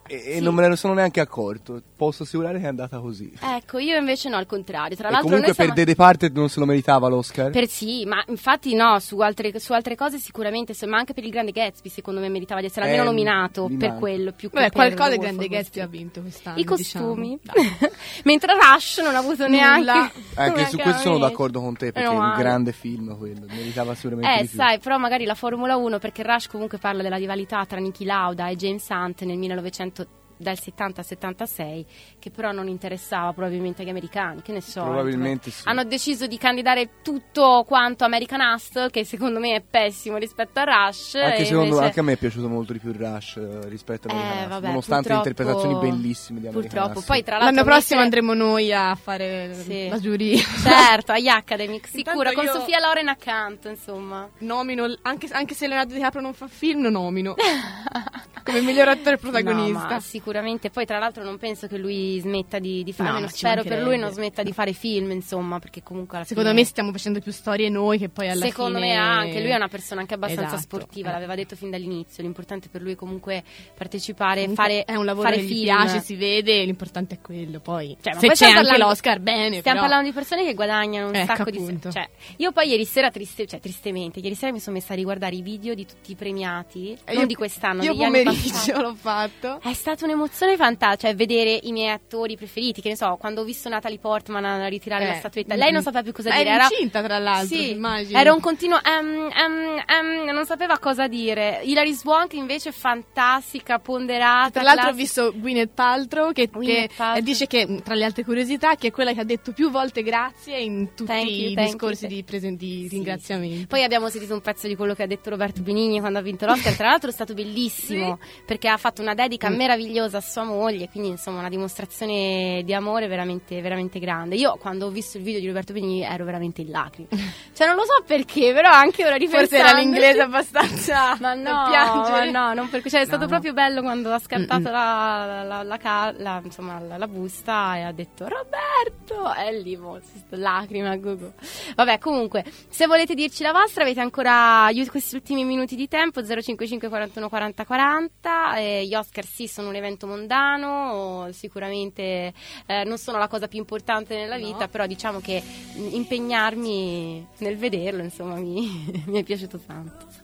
e- e
Sì.
non me ne sono neanche accorto. Posso assicurare che è andata così.
Ecco, io invece no, al contrario. Tra
E
l'altro,
comunque
noi siamo...
per The Departed non se lo meritava l'Oscar.
Per sì, ma infatti no, su altre, su altre cose sicuramente, ma anche per il Grande Gatsby secondo me meritava di essere almeno
Eh,
nominato
mi
per
manca.
quello, più per
qualcosa il Grande Gatsby ha vinto quest'anno.
I costumi.
diciamo.
Mentre Rush non ha avuto neanche...
Anche su questo sono d'accordo con te perché
Meno
è un
male.
grande film quello. Meritava sicuramente
Eh,
di più.
sai, però magari la Formula 1, perché Rush comunque parla della rivalità tra Niki Lauda e James Hunt nel 1900 dal 70 al 76, che però non interessava probabilmente agli americani, che ne so.
Probabilmente sì.
Hanno deciso di candidare tutto quanto American Hustle, che secondo me è pessimo rispetto a Rush.
Anche,
e
secondo,
invece-
anche a me è piaciuto molto di più Rush eh, rispetto a
Eh,
American Hustle,
vabbè,
nonostante interpretazioni bellissime di American
Purtroppo,
Hustle.
poi tra l'altro
L'anno prossimo
mentre-
andremo noi a fare
Sì.
la giuria.
Certo, agli Academic, sicura,
Intanto
con
io-
Sofia Loren accanto, insomma.
Nomino, anche, anche se Leonardo DiCaprio non fa film, lo nomino. come miglior attore protagonista.
No, sicuramente. Poi, tra l'altro, non penso che lui smetta di, di fare.
No,
spero per lui non smetta di fare film, insomma, perché comunque alla
Secondo
fine-
me stiamo facendo più storie noi che poi alla
Secondo
fine...
me anche lui è una persona anche abbastanza
Esatto.
sportiva, l'aveva detto fin dall'inizio. L'importante per lui è comunque partecipare,
Comunque
fare
è un lavoro che gli
film.
piace, si vede, l'importante è quello. Poi
Cioè, ma
se
poi
c'è anche
parlando-
l'Oscar, bene.
Stiamo
però.
parlando di persone che guadagnano un
Ecco,
sacco di
appunto.
cioè, io poi ieri sera triste, cioè, tristemente, ieri sera mi sono messa a riguardare i video di tutti i premiati,
E
non
io-
di quest'anno,
Io
degli anni
pomeriggio l'ho fatto.
È stata un'emozione fantastica, cioè vedere i miei attori preferiti, che ne so, quando ho visto Natalie Portman a ritirare
Eh,
la statuetta,
mm,
lei non
mm.
sapeva più cosa
Ma
dire,
era incinta tra l'altro,
Sì,
immagini.
era un continuo ehm, ehm, ehm, non sapeva cosa dire. Hilary Swank invece fantastica, ponderata.
Tra l'altro ho
classica.
visto Gwyneth Paltrow che,
Gwyneth
che,
Paltrow.
eh, dice che, mh, tra le altre curiosità, che è quella che ha detto più volte grazie in tutti
Thank you,
i
thank
discorsi
you.
di, presen- di ringraziamento.
Poi abbiamo sentito un pezzo di quello che ha detto Roberto Benigni quando ha vinto l'Oscar. Tra l'altro è stato bellissimo perché ha fatto una dedica
Mm.
meravigliosa a sua moglie. Quindi, insomma, una dimostrazione di amore veramente, veramente grande. Io, quando ho visto il video di Roberto Benigni, ero veramente in lacrime. Cioè, non lo so perché, però anche ora ripensando.
Forse era l'inglese abbastanza
Ma no, ma no, non perché cioè, è stato
No, no.
proprio bello quando ha scattato la, la, la- la insomma, la, busta e ha detto Roberto e lì sta- lacrime a gogo. Vabbè, comunque, se volete dirci la vostra, avete ancora questi ultimi minuti di tempo 055 41 40 40. Eh, gli Oscar sì sono un evento mondano, sicuramente eh, non sono la cosa più importante nella vita, però diciamo che impegnarmi nel vederlo, insomma, mi, mi è piaciuto tanto.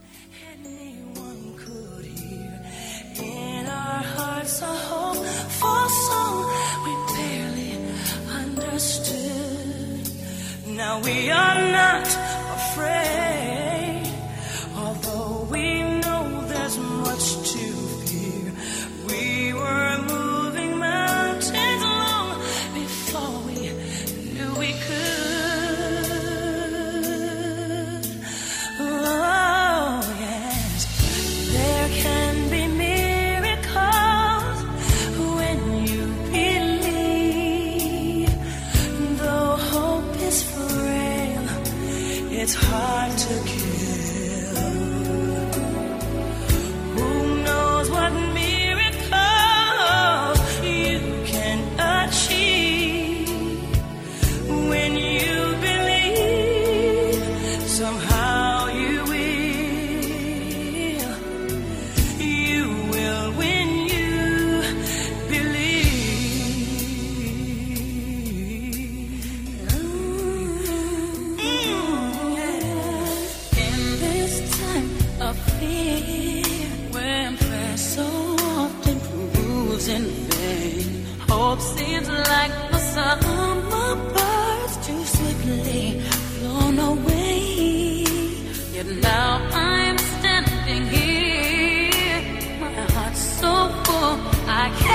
Now we are not afraid, although we know there's much to it's hard to kill. Now I'm standing here, my heart's so full I can't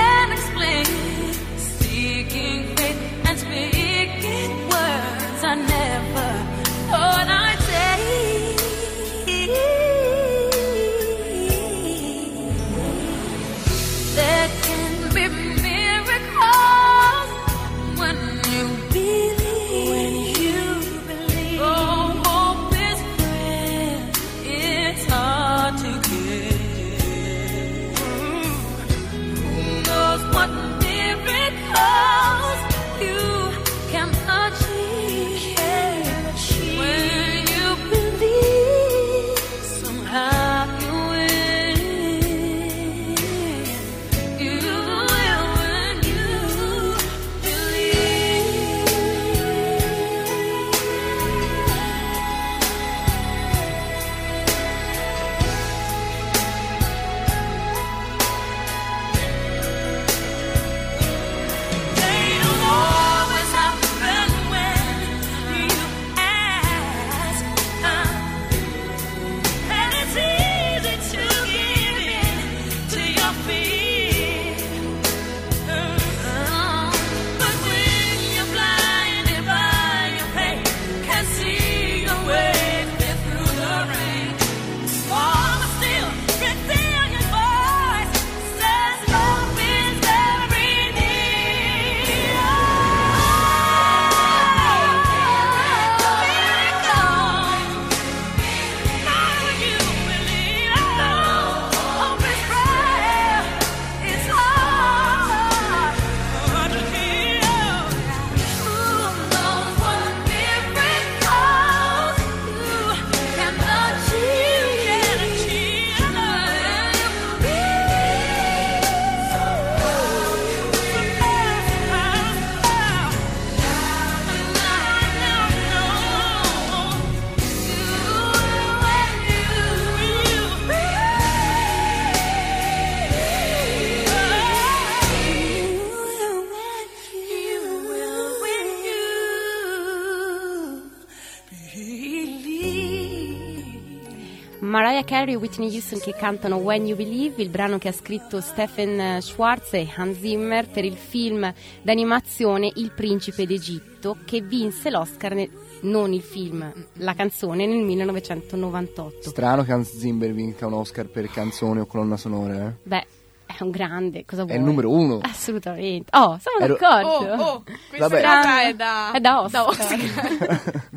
Carey e Whitney Houston che cantano When You Believe, il brano che ha scritto Stephen Schwartz e Hans Zimmer per il film d'animazione Il Principe d'Egitto che vinse l'Oscar, nel- non il film, la canzone nel 1998.
Strano che Hans Zimmer vinca un Oscar per canzone o colonna sonora, eh?
Beh, è un grande, cosa vuoi?
È il numero uno.
Assolutamente. Oh, siamo
Ero-
d'accordo.
Oh, oh, questa
Vabbè.
è da,
È da Oscar.
Oscar.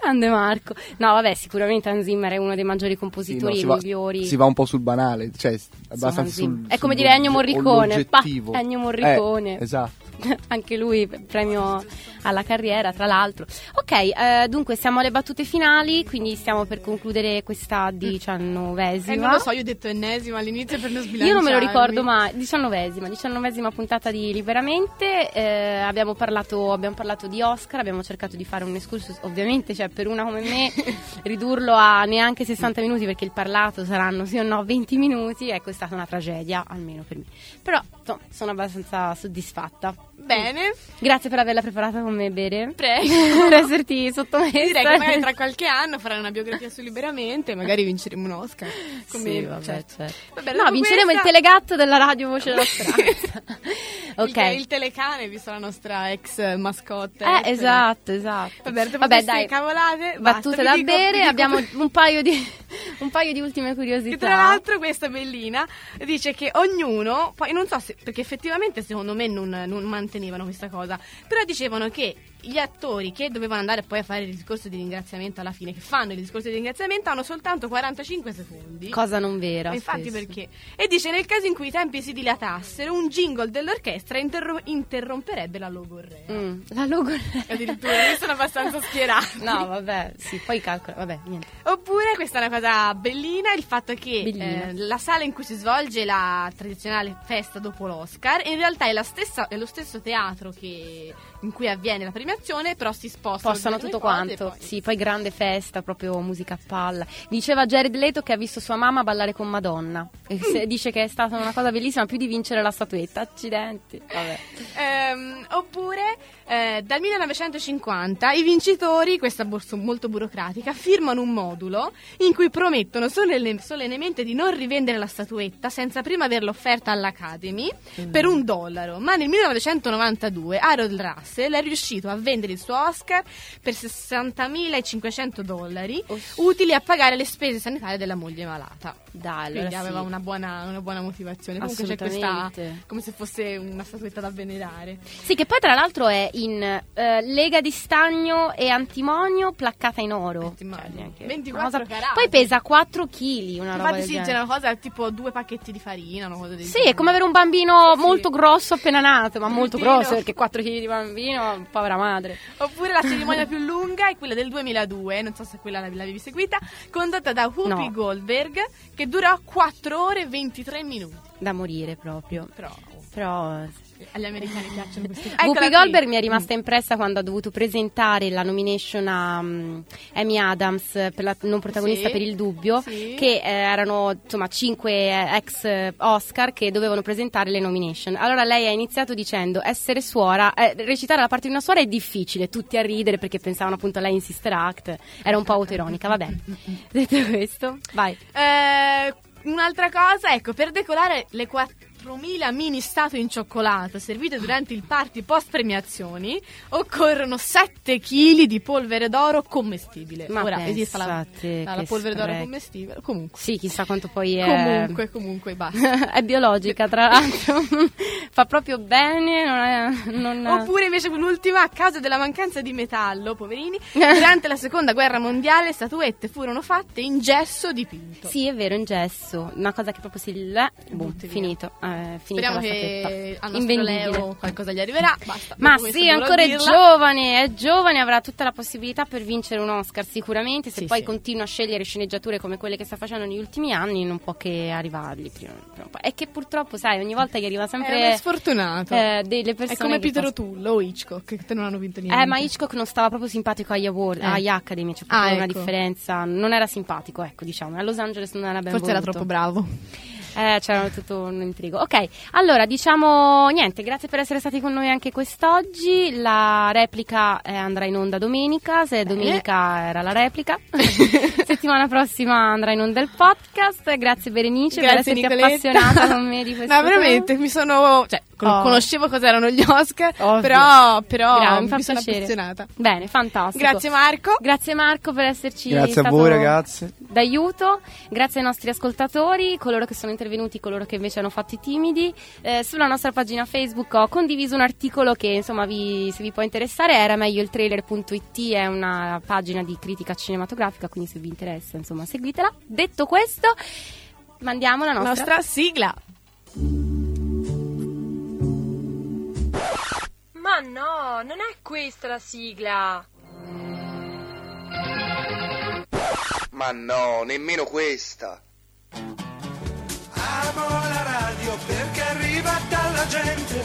Grande Marco. No, vabbè, sicuramente Hans Zimmer è uno dei maggiori
Sì,
compositori
no,
e
si, va,
migliori.
si va un po' sul banale, cioè abbastanza sul,
È come
sul
dire Ennio Morricone. Pa. Ennio Morricone.
Eh, esatto.
Anche lui premio alla carriera, tra l'altro. Ok, eh, dunque siamo alle battute finali, quindi stiamo per concludere questa diciannovesima.
Eh, non lo so, io ho detto ennesima all'inizio per non sbilanciarmi.
Io non me lo ricordo mai, diciannovesima, diciannovesima puntata di Liberamente, eh, abbiamo, parlato, abbiamo parlato di Oscar, abbiamo cercato di fare un excursus, ovviamente cioè, per una come me ridurlo a neanche 60 minuti perché il parlato saranno sì o no 20 minuti, ecco è stata una tragedia, almeno per me. Però insomma, sono abbastanza soddisfatta.
Bene.
Grazie per averla preparata con me, Bere.
Prego.
per esserti sottomessa.
Direi che magari tra qualche anno faranno una biografia su Liberamente e magari vinceremo un Oscar. Come,
Sì, vabbè,
certo.
certo.
Vabbè,
No, vinceremo
questa-
il telegatto della radio Voce della Speranza. ok.
Il, il telecane, visto la nostra ex mascotte.
Eh, esatto, esatto.
Vabbè,
Vabbè, dai.
cavolate, basta,
Battute
vi
da
dico-
bere,
dico-
abbiamo un paio, di, un paio di ultime curiosità.
Che tra l'altro questa bellina dice che ognuno, poi non so se, perché effettivamente secondo me non, non mantenevano questa cosa, però dicevano che gli attori che dovevano andare poi a fare il discorso di ringraziamento alla fine, che fanno il discorso di ringraziamento, hanno soltanto 45 secondi.
Cosa non vera.
E Infatti
spesso.
perché? E dice nel caso in cui i tempi si dilatassero, un jingle dell'orchestra interro- interromperebbe la logorrea.
Mm, la logo.
Addirittura, io sono abbastanza schierati.
No, vabbè, sì, poi calcola, vabbè, niente.
Oppure, questa è una cosa bellina, il fatto che eh, la sala in cui si svolge la tradizionale festa dopo l'Oscar in realtà è, la stessa, è lo stesso teatro che- in cui avviene la premiazione, però si sposta.
Postano tutto quanto. Sì, poi grande festa, proprio musica a palla. Diceva Jared Leto che ha visto sua mamma ballare con Madonna. Se- dice che è stata una cosa bellissima, più di vincere la statuetta. Accidenti. Vabbè.
Ehm, oppure eh, dal 1950 i vincitori, questa borsa molto burocratica, firmano un modulo in cui promettono solenne- solennemente di non rivendere la statuetta senza prima averla offerta all'Academy per un dollaro. Ma nel 1992 Harold Russell è riuscito a vendere il suo Oscar per 60.500 dollari, utili a pagare le spese sanitarie della moglie malata.
Dai, allora
Quindi
sì.
aveva una buona, una buona motivazione. Comunque c'è questa come se fosse una statuetta da venerare.
Sì, che poi tra l'altro è in eh, lega di stagno e antimonio placcata in oro. Cioè, neanche-
24
una cosa-
carati.
Poi pesa 4 kg, una roba
Infatti
del
sì,
genere.
c'è una cosa tipo due pacchetti di farina, una cosa del
Sì, è come avere un bambino molto grosso appena nato, ma molto grosso perché 4 kg di bambino, povera madre.
Oppure la cerimonia più lunga è quella del 2002, non so se quella l'av- l'avevi seguita, condotta da Whoopi
No.
Goldberg, che durò 4 ore e 23 minuti.
Da morire proprio.
Però,
Però
agli americani piacciono questi
Whoopi
Eccola qui.
Goldberg mi è rimasta impressa quando ha dovuto presentare la nomination a mm, Amy Adams per la non protagonista
Sì,
per il dubbio,
sì.
che eh, erano insomma cinque eh, ex eh, Oscar che dovevano presentare le nomination. Allora lei ha iniziato dicendo essere suora, eh, recitare la parte di una suora è difficile, tutti a ridere perché pensavano appunto a lei in Sister Act, era un po' autoironica, vabbè. Detto questo, vai.
Eh, un'altra cosa, ecco, per decorare le 4.000 mini statue in cioccolato servite durante il party post premiazioni occorrono 7 kg di polvere d'oro commestibile.
Ma
Ora esiste la, la- la polvere d'oro commestibile. Comunque,
Sì, chissà quanto poi è...
comunque, comunque, basta.
è biologica, tra l'altro. Fa proprio bene. Non è, non-
Oppure invece l'ultima, a causa della mancanza di metallo, poverini, durante la seconda guerra mondiale statuette furono fatte in gesso dipinto.
Sì, è vero, in gesso. Una cosa che proprio si. eh, boom,
Butti
Eh, finita
Speriamo che al nostro. Leo qualcosa gli arriverà. Basta.
Ma sì, ancora è
dirla.
giovane, è giovane, avrà tutta la possibilità per vincere un Oscar sicuramente. Se
Sì,
poi
sì.
continua a scegliere sceneggiature come quelle che sta facendo negli ultimi anni, non può che arrivargli. Prima, prima. È che purtroppo, sai, ogni volta gli arriva
È
sempre.
uno sfortunato.
eh, delle persone
È come Peter O'Toole o Hitchcock, che non hanno vinto niente.
Eh, ma Hitchcock non stava proprio simpatico agli award,
Eh.
agli Academy, c'è proprio
Ah,
una
ecco.
differenza. Non era simpatico, ecco, diciamo. A Los Angeles non era ben
Forse era
voluto.
troppo bravo.
Eh, c'era tutto un intrigo. Ok, allora diciamo niente, grazie per essere stati con noi anche quest'oggi. La replica eh, andrà in onda domenica, se domenica era la replica. Settimana prossima andrà in onda il podcast. Grazie Berenice
Grazie,
per esserti
Nicoletta.
appassionata con me di questo
No, veramente, mi sono... Cioè, con-
Oh.
conoscevo cos'erano gli Oscar,
Ovvio.
però, però
Bravo, mi fa
mi sono
piacere.
appassionata.
Bene, fantastico.
Grazie Marco.
Grazie Marco per esserci
Grazie a voi ragazzi.
d'aiuto, grazie ai nostri ascoltatori, coloro che sono intervenuti, coloro che invece hanno fatto i timidi. Eh, sulla nostra pagina Facebook ho condiviso un articolo che insomma vi, se vi può interessare era meglio il trailer.it, è una pagina di critica cinematografica, quindi se vi interessa insomma seguitela. Detto questo, mandiamo la nostra,
Nostra sigla.
Ma no, non è questa la sigla.
Ma no, nemmeno questa.
Amo la radio perché arriva dalla gente.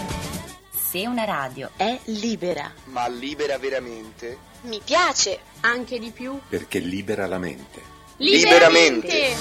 Se una radio è libera,
Ma libera veramente?
Mi piace, anche di più.
Perché libera la mente.
Liberamente.